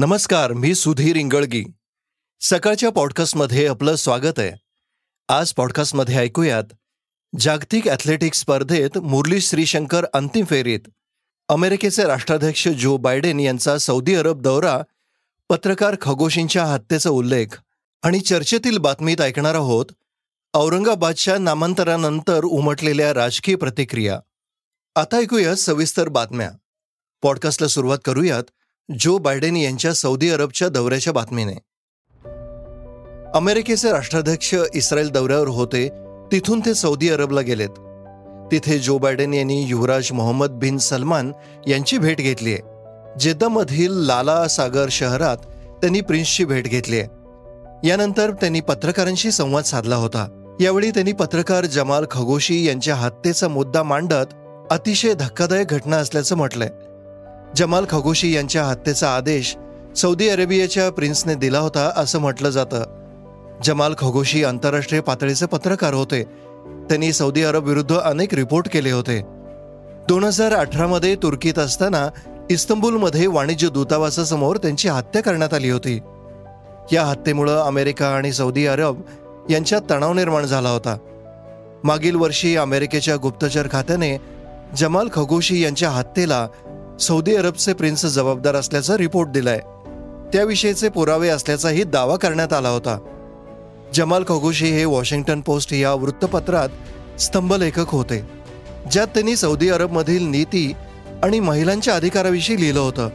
नमस्कार मी सुधीर इंगळगी. सकाळच्या पॉडकास्टमध्ये आपलं स्वागत आहे. आज पॉडकास्टमध्ये ऐकूयात जागतिक ॲथलेटिक्स स्पर्धेत मुरली श्रीशंकर अंतिम फेरीत. अमेरिकेचे राष्ट्राध्यक्ष जो बायडेन यांचा सौदी अरब दौरा पत्रकार खगोशींच्या हत्येचा उल्लेख. आणि चर्चेतील बातमीत ऐकणार आहोत औरंगाबादच्या नामांतरानंतर उमटलेल्या राजकीय प्रतिक्रिया. आता ऐकूया सविस्तर बातम्या. पॉडकास्टला सुरुवात करूयात जो बायडेन यांच्या सौदी अरबच्या दौऱ्याच्या बातमीने. अमेरिकेचे राष्ट्राध्यक्ष इस्रायल दौऱ्यावर होते तिथून ते सौदी अरबला गेलेत. तिथे जो बायडेन यांनी युवराज मोहम्मद बिन सलमान यांची भेट घेतली आहे. जेद्दामधील लाला सागर शहरात त्यांनी प्रिन्सची भेट घेतली आहे. यानंतर त्यांनी पत्रकारांशी संवाद साधला होता. यावेळी त्यांनी पत्रकार जमाल खगोशी यांच्या हत्येचा मुद्दा मांडत अतिशय धक्कादायक घटना असल्याचं म्हटलंय. जमाल खगोशी यांच्या हत्येचा आदेश सौदी अरेबियाच्या प्रिन्सने दिला होता असं म्हटलं जातं. जमाल खगोशी आंतरराष्ट्रीय पातळीचे पत्रकार होते. त्यांनी सौदी अरब विरुद्ध अनेक रिपोर्ट केले होते. दोन हजार अठरामध्ये तुर्कीत असताना इस्तंबूलमध्ये वाणिज्य दूतावासासमोर त्यांची हत्या करण्यात आली होती. या हत्येमुळं अमेरिका आणि सौदी अरब यांच्यात तणाव निर्माण झाला होता. मागील वर्षी अमेरिकेच्या गुप्तचर खात्याने जमाल खगोशी यांच्या हत्येला सौदी अरबचे प्रिन्स जबाबदार असल्याचा रिपोर्ट दिलाय. त्याविषयीचे पुरावे असल्याचाही दावा करण्यात आला होता. जमाल खगोशी हे वॉशिंग्टन पोस्ट या वृत्तपत्रात स्तंभलेखक होते ज्यात त्यांनी सौदी अरबमधील नीती आणि महिलांच्या अधिकाराविषयी लिहिलं होतं.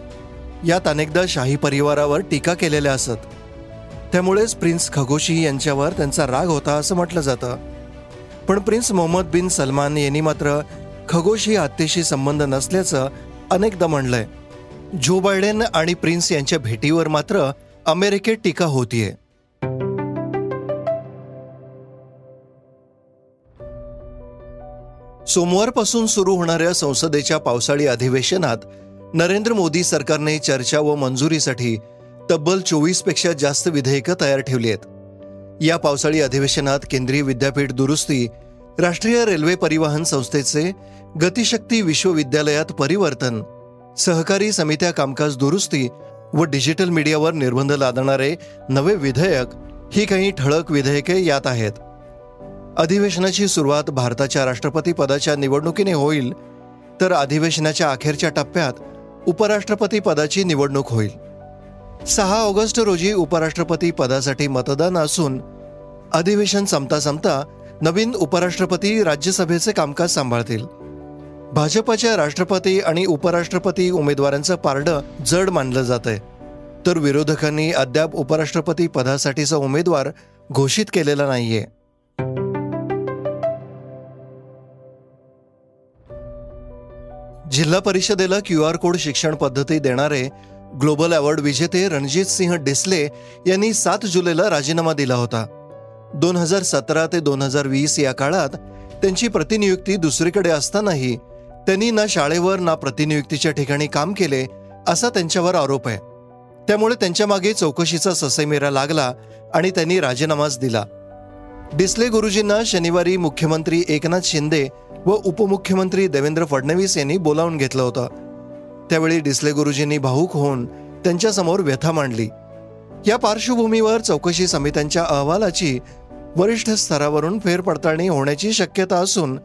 यात अनेकदा शाही परिवारावर टीका केलेल्या असत. त्यामुळेच प्रिन्स खगोशी यांच्यावर त्यांचा राग होता असं म्हटलं जातं. पण प्रिन्स मोहम्मद बिन सलमान यांनी मात्र खगोशी हत्येशी संबंध नसल्याचं अनेकदा म्हणलंय जो बायडेन आणि प्रिन्स यांच्या भेटीवर मात्र अमेरिकेत टीका होतीये. सोमवारपासून सुरू होणाऱ्या संसदेच्या पावसाळी अधिवेशनात नरेंद्र मोदी सरकारने चर्चा व मंजुरीसाठी तब्बल चोवीसपेक्षा जास्त विधेयकं तयार ठेवली आहेत. या पावसाळी अधिवेशनात केंद्रीय विद्यापीठ दुरुस्ती राष्ट्रीय रेल्वे परिवहन संस्थेचे गतिशक्ती विश्वविद्यालयात परिवर्तन. सहकारी समित्या कामकाज दुरुस्ती व डिजिटल मीडियावर निर्बंध लादणारे नवे विधेयक ही काही ठळक विधेयके यात आहेत. अधिवेशनाची सुरुवात भारताच्या राष्ट्रपती पदाच्या निवडणुकीने होईल तर अधिवेशनाच्या अखेरच्या टप्प्यात उपराष्ट्रपती पदाची निवडणूक होईल. सहा ऑगस्ट रोजी उपराष्ट्रपती पदासाठी मतदान असून अधिवेशन संपता संपता नवीन उपराष्ट्रपती राज्यसभेचे कामकाज सांभाळतील. भाजपच्या राष्ट्रपती आणि उपराष्ट्रपती उमेदवारांचं पारडं जड मानलं जात आहे तर विरोधकांनी अद्याप उपराष्ट्रपती पदासाठीचा उमेदवार घोषित केलेला नाहीये. जिल्हा परिषदेला क्यू आर कोड शिक्षण पद्धती देणारे ग्लोबल अवॉर्ड विजेते रणजित सिंह डिसले यांनी सात जुलैला राजीनामा दिला होता. दोन हजार सतरा ते दोन हजार वीस या काळात त्यांची प्रतिनियुक्ती दुसरीकडे असतानाही त्यांनी ना शाळेवर ना प्रतिनियुक्तीच्या ठिकाणी काम केले असा त्यांच्यावर आरोप आहे. त्यामुळे त्यांच्या मागे चौकशीचा ससेमेरा लागला आणि त्यांनी राजीनामाच दिला. डिसले गुरुजींना शनिवारी मुख्यमंत्री एकनाथ शिंदे व उपमुख्यमंत्री देवेंद्र फडणवीस यांनी बोलावून घेतलं होतं. त्यावेळी डिसले गुरुजींनी भाऊक होऊन त्यांच्यासमोर व्यथा मांडली. या पार्श्वभूमीवर चौकशी समित्यांच्या अहवालाची वरिष्ठ स्तरावरून फेरपडताळणी होण्याची शक्यता असून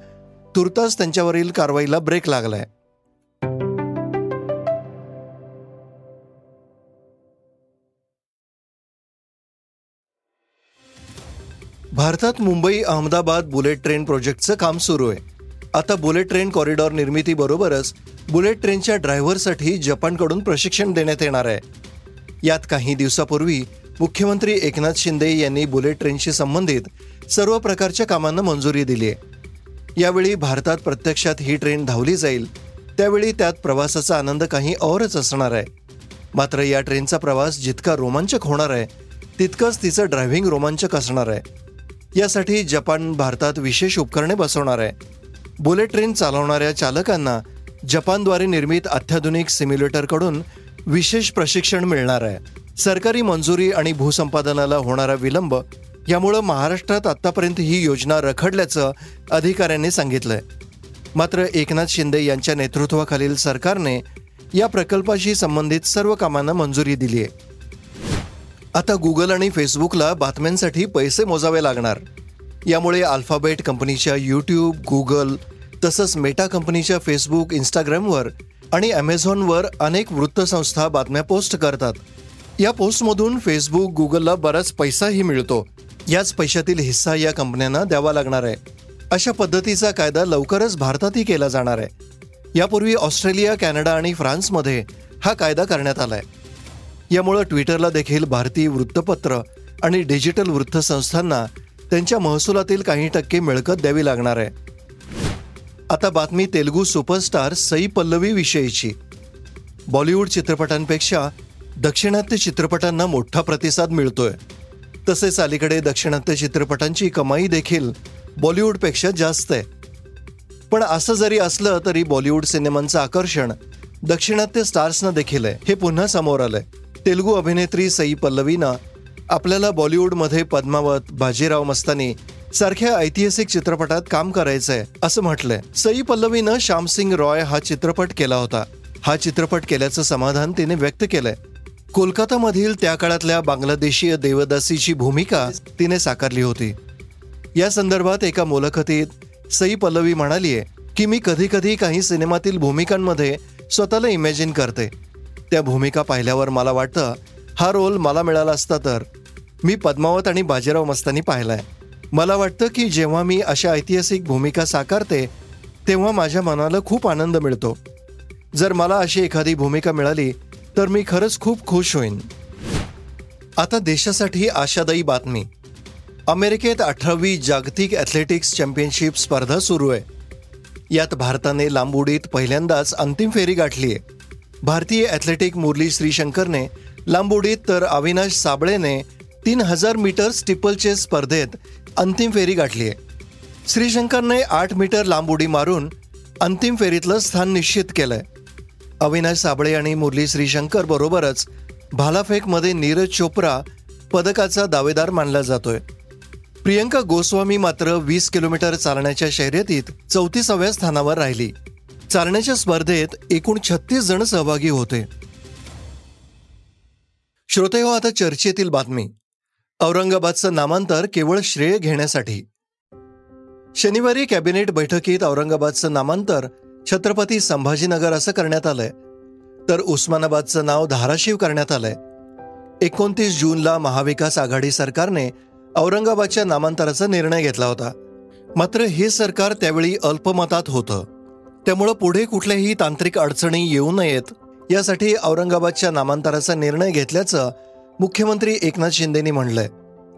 तुर्तास त्यांच्यावरील कारवाईला ब्रेक लागलाय. भारतात मुंबई अहमदाबाद बुलेट ट्रेन प्रोजेक्टचं काम सुरू आहे. आता बुलेट ट्रेन कॉरिडॉर निर्मितीबरोबरच बुलेट ट्रेनच्या ड्रायव्हरसाठी जपानकडून प्रशिक्षण देण्यात येणार आहे. यात काही दिवसापूर्वी मुख्यमंत्री एकनाथ शिंदे यांनी बुलेट ट्रेनशी संबंधित सर्व प्रकारच्या कामांना मंजुरी दिली आहे. यावेळी भारतात प्रत्यक्षात ही ट्रेन धावली जाईल. त्यावेळी त्यात प्रवासाचा आनंद काही औरच असणार आहे. मात्र या ट्रेनचा प्रवास जितका रोमांचक होणार आहे तितकंच तिचं ड्रायव्हिंग रोमांचक असणार आहे. यासाठी जपान भारतात विशेष उपकरणे बसवणार आहे. बुलेट ट्रेन चालवणाऱ्या चालकांना जपानद्वारे निर्मित अत्याधुनिक सिम्युलेटरकडून विशेष प्रशिक्षण मिळणार आहे. सरकारी मंजुरी आणि भूसंपादनाला होणारा विलंब यामुळं महाराष्ट्रात आतापर्यंत ही योजना रखडल्याचं अधिकाऱ्यांनी सांगितलंय. मात्र एकनाथ शिंदे यांच्या नेतृत्वाखालील सरकारने या प्रकल्पाशी संबंधित सर्व कामांना मंजुरी दिली आहे आता गुगल आणि फेसबुकला बातम्यांसाठी पैसे मोजावे लागणार. यामुळे अल्फाबेट कंपनीच्या यूट्यूब गुगल तसंच मेटा कंपनीच्या फेसबुक इंस्टाग्रामवर आणि ॲमेझॉनवर अनेक वृत्तसंस्था बातम्या पोस्ट करतात. या पोस्टमधून फेसबुक गुगलला बराच पैसाही मिळतो. याच पैशातील हिस्सा या कंपन्यांना द्यावा लागणार आहे. अशा पद्धतीचा कायदा लवकरच भारतातही केला जाणार आहे. यापूर्वी ऑस्ट्रेलिया कॅनडा आणि फ्रान्समध्ये हा कायदा करण्यात आलाय. यामुळं ट्विटरला देखील भारतीय वृत्तपत्र आणि डिजिटल वृत्तसंस्थांना त्यांच्या महसुलातील काही टक्के मिळकत द्यावी लागणार आहे. आता बातमी तेलुगू सुपरस्टार सई पल्लवी विषयीची बॉलिवूड चित्रपटांपेक्षा दक्षिणात्य चित्रपटांना मोठा प्रतिसाद मिळतोय. तसेच अलीकडे दक्षिणात्य चित्रपटांची कमाई देखील बॉलिवूडपेक्षा जास्त आहे. पण असं जरी असलं तरी बॉलिवूड सिनेमांचं आकर्षण दक्षिणात्य स्टार्सनं देखील आहे हे पुन्हा समोर आलंय. तेलुगू अभिनेत्री सई पल्लवीनं आपल्याला बॉलिवूडमध्ये पद्मावत बाजीराव मस्तानी सारख्या ऐतिहासिक चित्रपटात काम करायचंय असं म्हटलंय. सई पल्लवीनं श्यामसिंग रॉय हा चित्रपट केला होता. हा चित्रपट केल्याचं समाधान तिने व्यक्त केलंय. कोलकातामधील त्या काळातल्या बांगलादेशीय देवदासीची भूमिका तिने साकारली होती. या संदर्भात एका मुलाखतीत सई पल्लवी म्हणालीये की मी कधी कधी काही सिनेमातील भूमिकांमध्ये स्वतःला इमॅजिन करते. त्या भूमिका पाहिल्यावर मला वाटतं हा रोल मला मिळाला असता तर मी पद्मावत आणि बाजीराव मस्तानी पाहिलाय. मला वाटतं की जेव्हा मी अशा ऐतिहासिक भूमिका साकारते तेव्हा माझ्या मनाला खूप आनंद मिळतो. जर मला अशी एखादी भूमिका मिळाली तर मी खरंच खूप खुश होईन. आता देशासाठी आशादायी बातमी. अमेरिकेत अठरावी जागतिक ॲथलेटिक्स चॅम्पियनशिप स्पर्धा सुरू आहे. यात भारताने लांबउडीत पहिल्यांदाच अंतिम फेरी गाठली आहे भारतीय ॲथलेटिक मुरली श्रीशंकरने लांबउडीत तर अविनाश साबळेने तीन हजार मीटर स्टिपलचे स्पर्धेत अंतिम फेरी गाठली आहे श्रीशंकरने आठ मीटर लांब उडी मारून अंतिम फेरीतलं स्थान निश्चित केलंय. अविनाश साबळे आणि मुरली श्रीशंकर बरोबरच भालाफेकमध्ये नीरज चोप्रा पदकाचा दावेदार मानला जातोय. प्रियंका गोस्वामी मात्र वीस किलोमीटर चालण्याच्या शर्यतीत चौतीसाव्या स्थानावर राहिली. चालण्याच्या स्पर्धेत एकूण छत्तीस जण सहभागी होते. श्रोते हो आता चर्चेतील बातमी. औरंगाबादचं नामांतर केवळ श्रेय घेण्यासाठी. शनिवारी कॅबिनेट बैठकीत औरंगाबादचं नामांतर छत्रपती संभाजीनगर असं करण्यात आलंय. तर उस्मानाबादचं नाव धाराशिव करण्यात आलंय. एकोणतीस जूनला महाविकास आघाडी सरकारने औरंगाबादच्या नामांतराचा निर्णय घेतला होता. मात्र हे सरकार त्यावेळी अल्पमतात होतं. त्यामुळं पुढे कुठल्याही तांत्रिक अडचणी येऊ नयेत. यासाठी औरंगाबादच्या नामांतराचा निर्णय घेतल्याचं मुख्यमंत्री एकनाथ शिंदेनी म्हणलंय.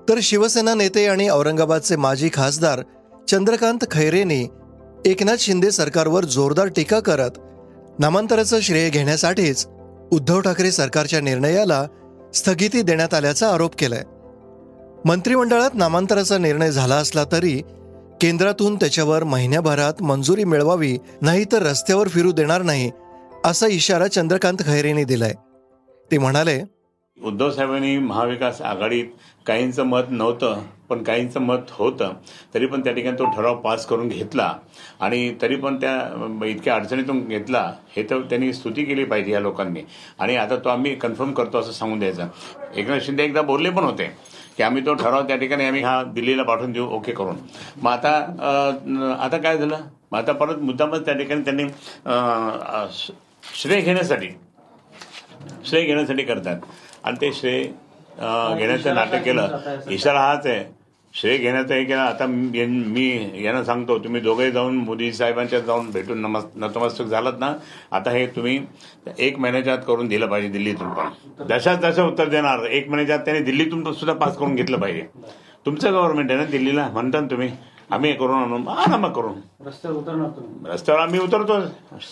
तर शिवसेना नेते आणि औरंगाबादचे माजी खासदार चंद्रकांत खैरेंनी एकनाथ शिंदे सरकारवर जोरदार टीका करत नामांतराचं श्रेय घेण्यासाठीच उद्धव ठाकरे सरकारच्या निर्णयाला स्थगिती देण्यात आल्याचा आरोप केलाय. मंत्रिमंडळात नामांतराचा निर्णय झाला असला तरी केंद्रातून त्याच्यावर महिन्याभरात मंजुरी मिळवावी नाही तर रस्त्यावर फिरू देणार नाही असा इशारा चंद्रकांत खैरेंनी दिलाय. ते म्हणाले उद्धव साहेबांनी महाविकास आघाडीत काहींचं मत नव्हतं पण काहींचं मत होतं. तरी पण त्या ठिकाणी तो ठराव पास करून घेतला. आणि तरी पण त्या इतक्या अडचणीतून घेतला. हे तर त्यांनी स्तुती केली पाहिजे या लोकांनी. आणि आता तो आम्ही कन्फर्म करतो असं सांगून द्यायचं. एकनाथ शिंदे एकदा बोलले पण होते की आम्ही तो ठराव त्या ठिकाणी आम्ही हा दिल्लीला पाठवून देऊ ओके करून. मग आता आता काय झालं? मग आता परत मुद्दामच त्या ठिकाणी त्यांनी श्रेय घेण्यासाठी श्रेय घेण्यासाठी करतात. आणि ते श्रेय घेण्याचं नाटक केलं. इशारा हाच आहे. श्रेय घेण्याचं हे केलं. आता मी यांना सांगतो तुम्ही दोघे जाऊन मोदी साहेबांच्या जाऊन भेटून नमस् नतमस्तक झालात ना? आता हे तुम्ही एक महिन्याच्या आत करून दिलं पाहिजे दिल्लीतून पण. जशाच जशा उत्तर देणार. एक महिन्याच्या आत त्यांनी दिल्लीतून पण सुद्धा पास करून घेतलं पाहिजे. तुमचं गव्हर्नमेंट आहे ना दिल्लीला? म्हणता ना तुम्ही. आम्ही हे करून आणू. आणा मग करून. रस्त्यावर उतरणार रस्त्यावर आम्ही उतरतो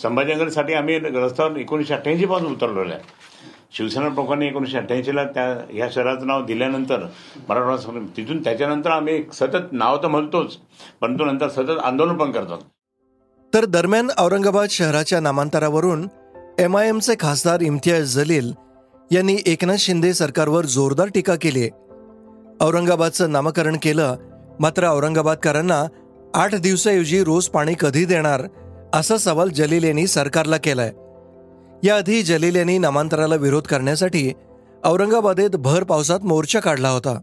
संभाजीनगरसाठी आम्ही रस्त्यावर एकोणीशे अठ्ठ्याऐंशी पासून उतरलेलो आहे. शिवसेना प्रमुखांनी एकोणीशे अठ्ठ्याऐंशीला त्या ह्या शहराचं नाव दिल्यानंतर मराठवाडा समाज- तिथून त्याच्यानंतर आम्ही सतत नाव तर म्हणतोच परंतु नंतर सतत आंदोलन पण करतो तर दरम्यान औरंगाबाद शहराच्या नामांतरावरून एम आय एमचे खासदार इम्तियाज जलील यांनी एकनाथ शिंदे सरकारवर जोरदार टीका केली. आहे औरंगाबादचं नामकरण केलं मात्र औरंगाबादकरांना आठ दिवसाऐवजी रोज पाणी कधी देणार असा सवाल जलील यांनी सरकारला केलाय. याआधी जलील यांनी नामांतराला विरोध करण्यासाठी औरंगाबादेत भर पावसात मोर्चा काढला होता.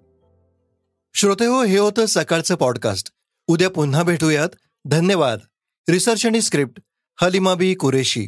श्रोते हो हे होतं सकाळचं पॉडकास्ट उद्या पुन्हा भेटूयात. धन्यवाद. रिसर्च आणि स्क्रिप्ट हलिमाबी कुरेशी.